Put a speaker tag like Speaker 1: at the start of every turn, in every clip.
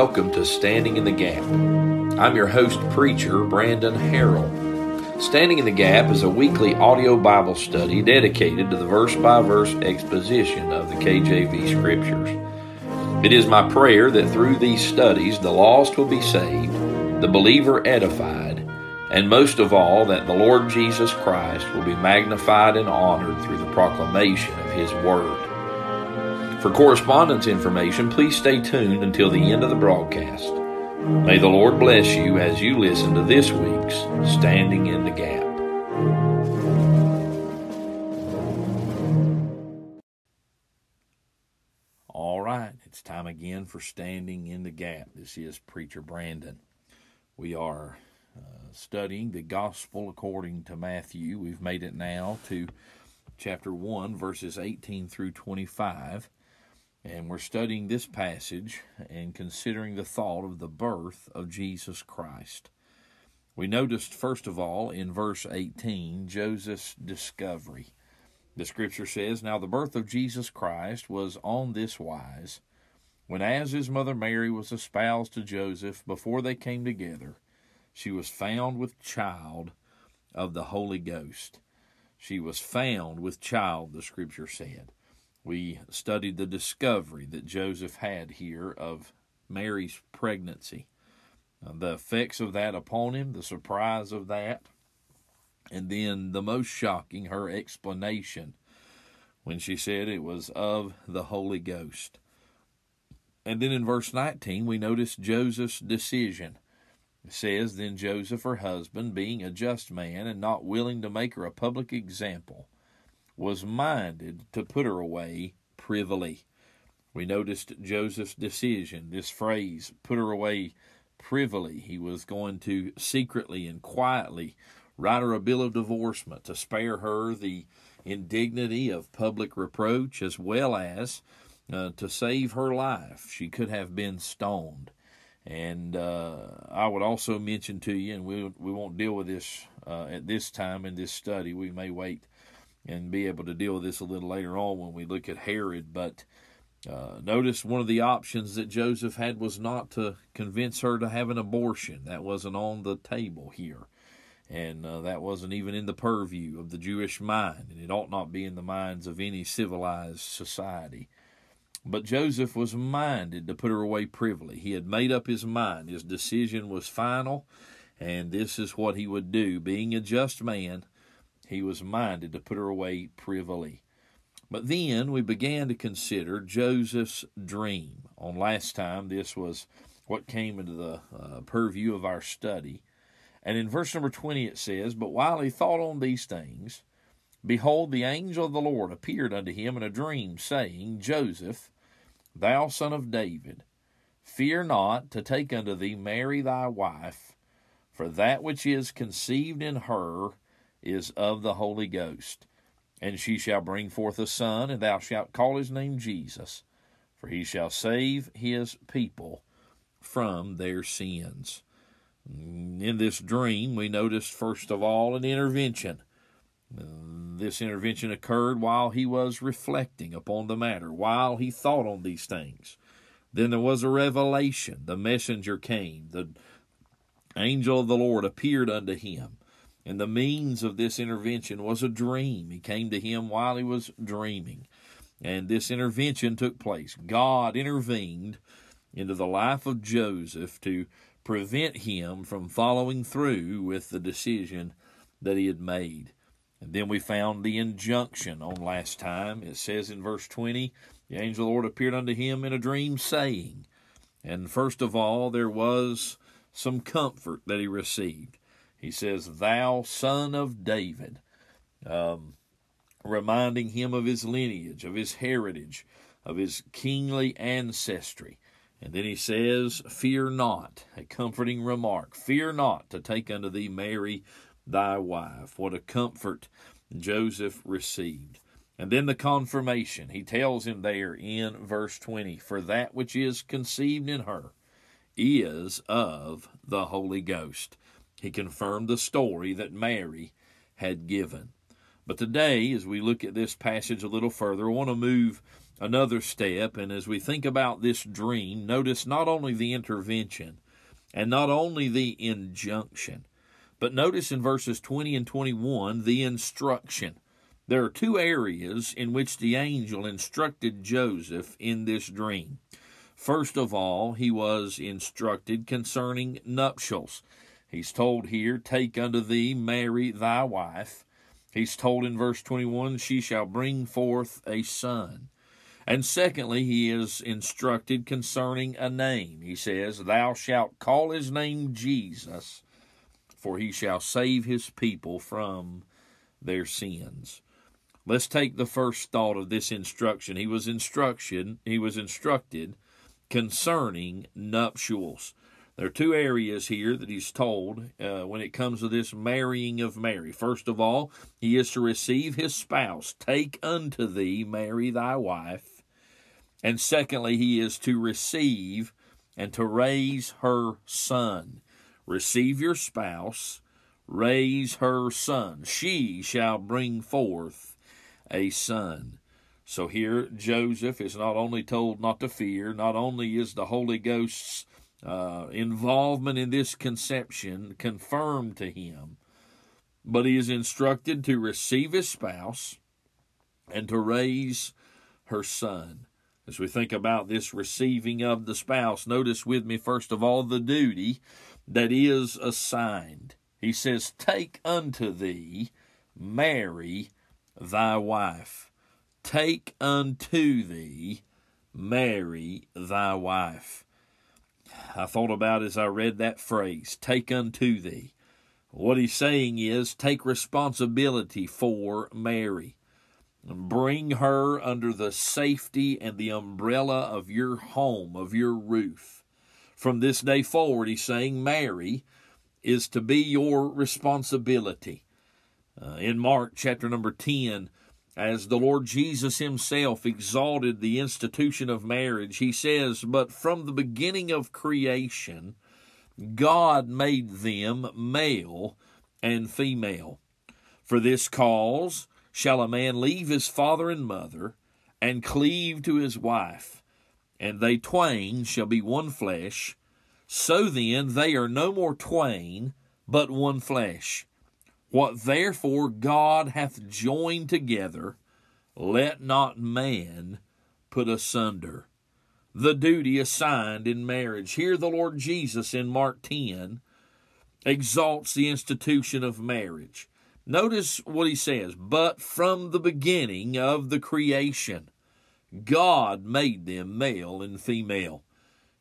Speaker 1: welcome to Standing in the Gap. I'm your host, preacher Brandon Harrell. Standing in the Gap is a weekly audio Bible study dedicated to the verse by verse exposition of the KJV Scriptures. It is my prayer that through these studies the lost will be saved, the believer edified, and most of all that the Lord Jesus Christ will be magnified and honored through the proclamation of His Word. For correspondence information, please stay tuned until the end of the broadcast. May the Lord bless you as you listen to this week's Standing in the Gap. All right, it's time again for Standing in the Gap. This is Preacher Brandon. We are uh, studying the Gospel according to Matthew. We've made it now to chapter 1, verses 18 through 25. And we're studying this passage and considering the thought of the birth of Jesus Christ. We noticed, first of all, in verse 18, Joseph's discovery. The scripture says, Now the birth of Jesus Christ was on this wise. When as his mother Mary was espoused to Joseph, before they came together, she was found with child of the Holy Ghost. She was found with child, the scripture said. We studied the discovery that Joseph had here of Mary's pregnancy, uh, the effects of that upon him, the surprise of that, and then the most shocking, her explanation when she said it was of the Holy Ghost. And then in verse 19, we notice Joseph's decision. It says, Then Joseph, her husband, being a just man and not willing to make her a public example, was minded to put her away privily. We noticed Joseph's decision, this phrase, put her away privily. He was going to secretly and quietly write her a bill of divorcement to spare her the indignity of public reproach as well as uh, to save her life. She could have been stoned. And uh, I would also mention to you, and we, we won't deal with this uh, at this time in this study, we may wait and be able to deal with this a little later on when we look at Herod. But uh, notice one of the options that Joseph had was not to convince her to have an abortion. That wasn't on the table here. And uh, that wasn't even in the purview of the Jewish mind, and it ought not be in the minds of any civilized society. But Joseph was minded to put her away privily. He had made up his mind. His decision was final, and this is what he would do. Being a just man, he was minded to put her away privily. But then we began to consider Joseph's dream. On last time, this was what came into the uh, purview of our study. And in verse number 20 it says, But while he thought on these things, behold, the angel of the Lord appeared unto him in a dream, saying, Joseph, thou son of David, fear not to take unto thee Mary thy wife, for that which is conceived in her is of the Holy Ghost. And she shall bring forth a son, and thou shalt call his name Jesus, for he shall save his people from their sins. In this dream, we noticed first of all an intervention. This intervention occurred while he was reflecting upon the matter, while he thought on these things. Then there was a revelation. The messenger came. The angel of the Lord appeared unto him and the means of this intervention was a dream. He came to him while he was dreaming. And this intervention took place. God intervened into the life of Joseph to prevent him from following through with the decision that he had made. And then we found the injunction on last time. It says in verse 20, the angel of the Lord appeared unto him in a dream, saying, and first of all, there was some comfort that he received. He says, Thou son of David, um, reminding him of his lineage, of his heritage, of his kingly ancestry. And then he says, Fear not, a comforting remark. Fear not to take unto thee Mary thy wife. What a comfort Joseph received. And then the confirmation. He tells him there in verse 20, For that which is conceived in her is of the Holy Ghost. He confirmed the story that Mary had given. But today, as we look at this passage a little further, I want to move another step. And as we think about this dream, notice not only the intervention and not only the injunction, but notice in verses 20 and 21 the instruction. There are two areas in which the angel instructed Joseph in this dream. First of all, he was instructed concerning nuptials. He's told here, Take unto thee Mary thy wife. He's told in verse 21, She shall bring forth a son. And secondly, he is instructed concerning a name. He says, Thou shalt call his name Jesus, for he shall save his people from their sins. Let's take the first thought of this instruction. He was instruction, he was instructed concerning nuptials. There are two areas here that he's told uh, when it comes to this marrying of Mary. First of all, he is to receive his spouse. Take unto thee Mary thy wife. And secondly, he is to receive and to raise her son. Receive your spouse, raise her son. She shall bring forth a son. So here, Joseph is not only told not to fear, not only is the Holy Ghost's uh, involvement in this conception confirmed to him, but he is instructed to receive his spouse and to raise her son. As we think about this receiving of the spouse, notice with me, first of all, the duty that is assigned. He says, Take unto thee Mary thy wife. Take unto thee Mary thy wife. I thought about as I read that phrase, take unto thee. What he's saying is take responsibility for Mary. Bring her under the safety and the umbrella of your home, of your roof. From this day forward, he's saying Mary is to be your responsibility. Uh, in Mark chapter number 10, as the Lord Jesus Himself exalted the institution of marriage, He says, But from the beginning of creation, God made them male and female. For this cause shall a man leave his father and mother, and cleave to his wife, and they twain shall be one flesh. So then they are no more twain, but one flesh. What therefore God hath joined together, let not man put asunder. The duty assigned in marriage. Here, the Lord Jesus in Mark 10 exalts the institution of marriage. Notice what he says, but from the beginning of the creation, God made them male and female.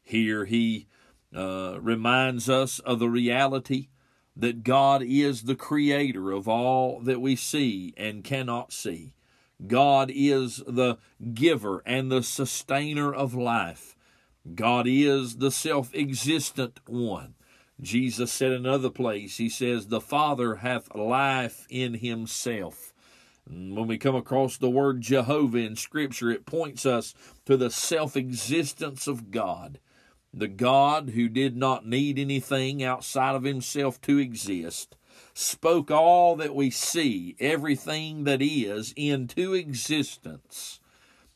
Speaker 1: Here he uh, reminds us of the reality that God is the creator of all that we see and cannot see. God is the giver and the sustainer of life. God is the self existent one. Jesus said in another place, He says, The Father hath life in Himself. when we come across the word Jehovah in Scripture, it points us to the self existence of God the God who did not need anything outside of himself to exist, spoke all that we see, everything that is, into existence,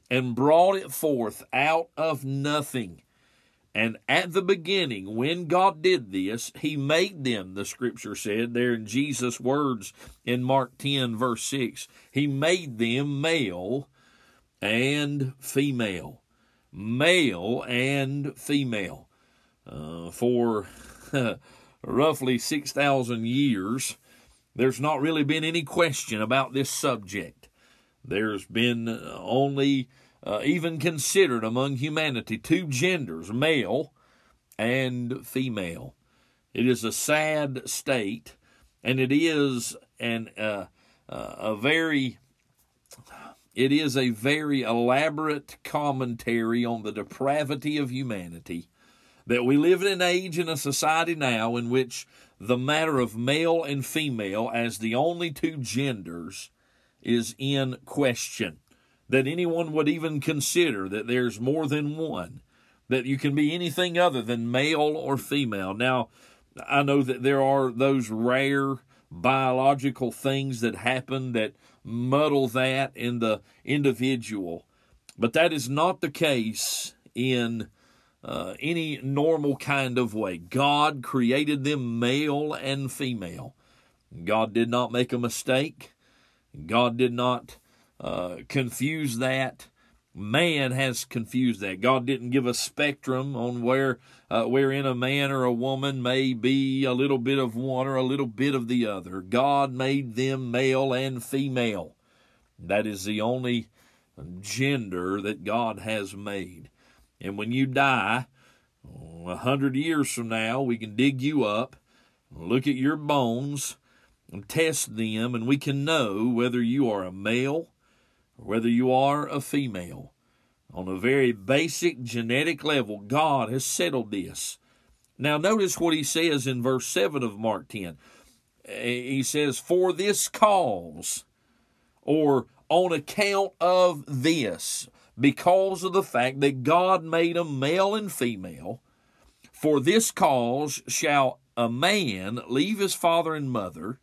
Speaker 1: and brought it forth out of nothing. And at the beginning, when God did this, He made them, the scripture said there in Jesus' words in Mark 10, verse 6. He made them male and female male and female. Uh, for roughly 6,000 years, there's not really been any question about this subject. There's been only uh, even considered among humanity two genders, male and female. It is a sad state, and it is an uh, uh, a very it is a very elaborate commentary on the depravity of humanity that we live in an age and a society now in which the matter of male and female as the only two genders is in question. That anyone would even consider that there's more than one, that you can be anything other than male or female. Now, I know that there are those rare biological things that happen that muddle that in the individual. But that is not the case in uh, any normal kind of way. God created them male and female. God did not make a mistake. God did not uh, confuse that. Man has confused that. God didn't give a spectrum on where uh, wherein a man or a woman may be a little bit of one or a little bit of the other. God made them male and female. That is the only gender that God has made. And when you die, a hundred years from now, we can dig you up, look at your bones, and test them, and we can know whether you are a male or whether you are a female. On a very basic genetic level, God has settled this. Now, notice what he says in verse 7 of Mark 10. Eh, he says, For this cause, or on account of this, because of the fact that God made them male and female, for this cause shall a man leave his father and mother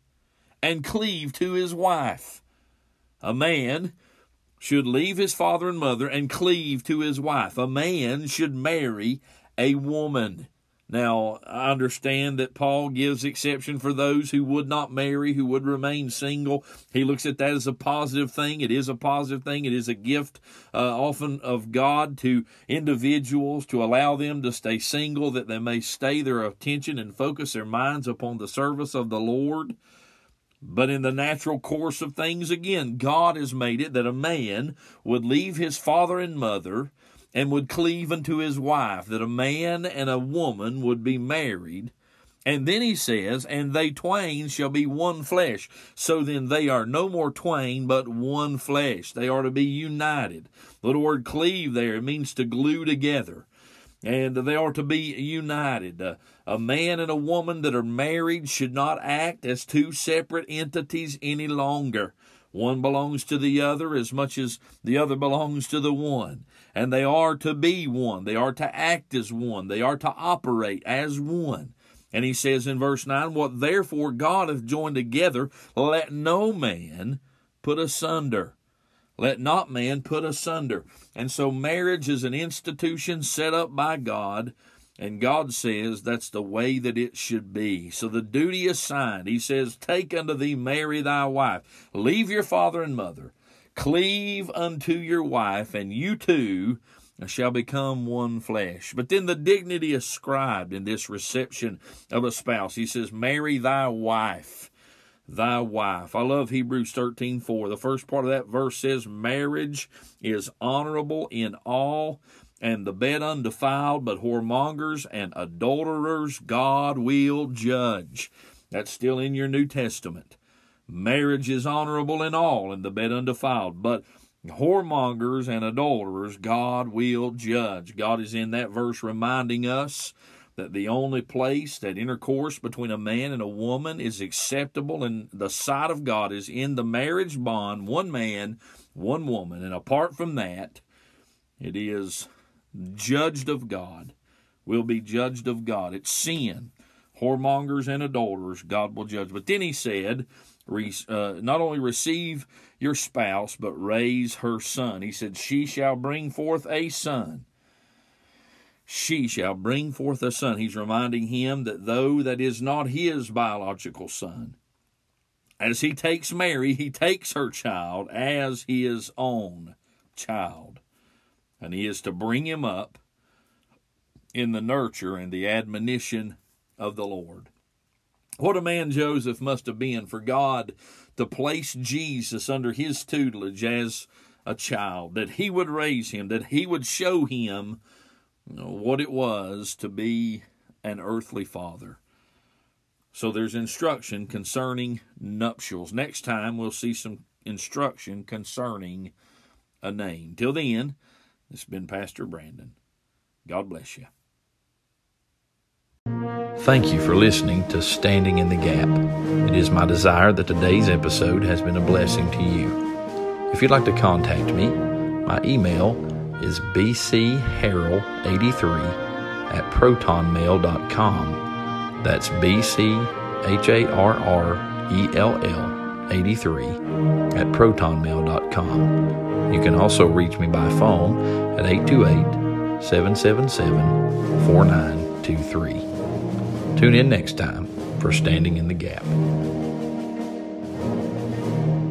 Speaker 1: and cleave to his wife. A man should leave his father and mother and cleave to his wife. A man should marry a woman. Now, I understand that Paul gives exception for those who would not marry, who would remain single. He looks at that as a positive thing. It is a positive thing. It is a gift uh, often of God to individuals to allow them to stay single, that they may stay their attention and focus their minds upon the service of the Lord. But in the natural course of things, again, God has made it that a man would leave his father and mother and would cleave unto his wife, that a man and a woman would be married. And then he says, And they twain shall be one flesh. So then they are no more twain, but one flesh. They are to be united. The word cleave there means to glue together. And they are to be united. Uh, a man and a woman that are married should not act as two separate entities any longer. One belongs to the other as much as the other belongs to the one. And they are to be one. They are to act as one. They are to operate as one. And he says in verse 9, What therefore God hath joined together, let no man put asunder. Let not man put asunder. And so marriage is an institution set up by God and God says that's the way that it should be. So the duty assigned, He says, Take unto thee Mary thy wife, leave your father and mother, cleave unto your wife, and you two shall become one flesh. But then the dignity ascribed in this reception of a spouse, He says, Mary thy wife. Thy wife. I love Hebrews 13 4. The first part of that verse says, Marriage is honorable in all and the bed undefiled, but whoremongers and adulterers God will judge. That's still in your New Testament. Marriage is honorable in all, and the bed undefiled, but whoremongers and adulterers God will judge. God is in that verse reminding us that the only place that intercourse between a man and a woman is acceptable in the sight of God is in the marriage bond, one man, one woman. And apart from that, it is judged of God, will be judged of God. It's sin. Whoremongers and adulterers, God will judge. But then he said, uh, not only receive your spouse, but raise her son. He said, She shall bring forth a son. She shall bring forth a son. He's reminding him that though that is not his biological son, as he takes Mary, he takes her child as his own child and he is to bring him up in the nurture and the admonition of the Lord. What a man Joseph must have been for God to place Jesus under his tutelage as a child, that he would raise him, that he would show him what it was to be an earthly father. So there's instruction concerning nuptials. Next time we'll see some instruction concerning a name. Till then, it's been Pastor Brandon. God bless you.
Speaker 2: Thank you for listening to Standing in the Gap. It is my desire that today's episode has been a blessing to you. If you'd like to contact me, my email is bcharrell83 at protonmail.com. That's B C H A R R E L L 83 at protonmail.com. You can also reach me by phone at 828 777 4923. Tune in next time for Standing in the Gap.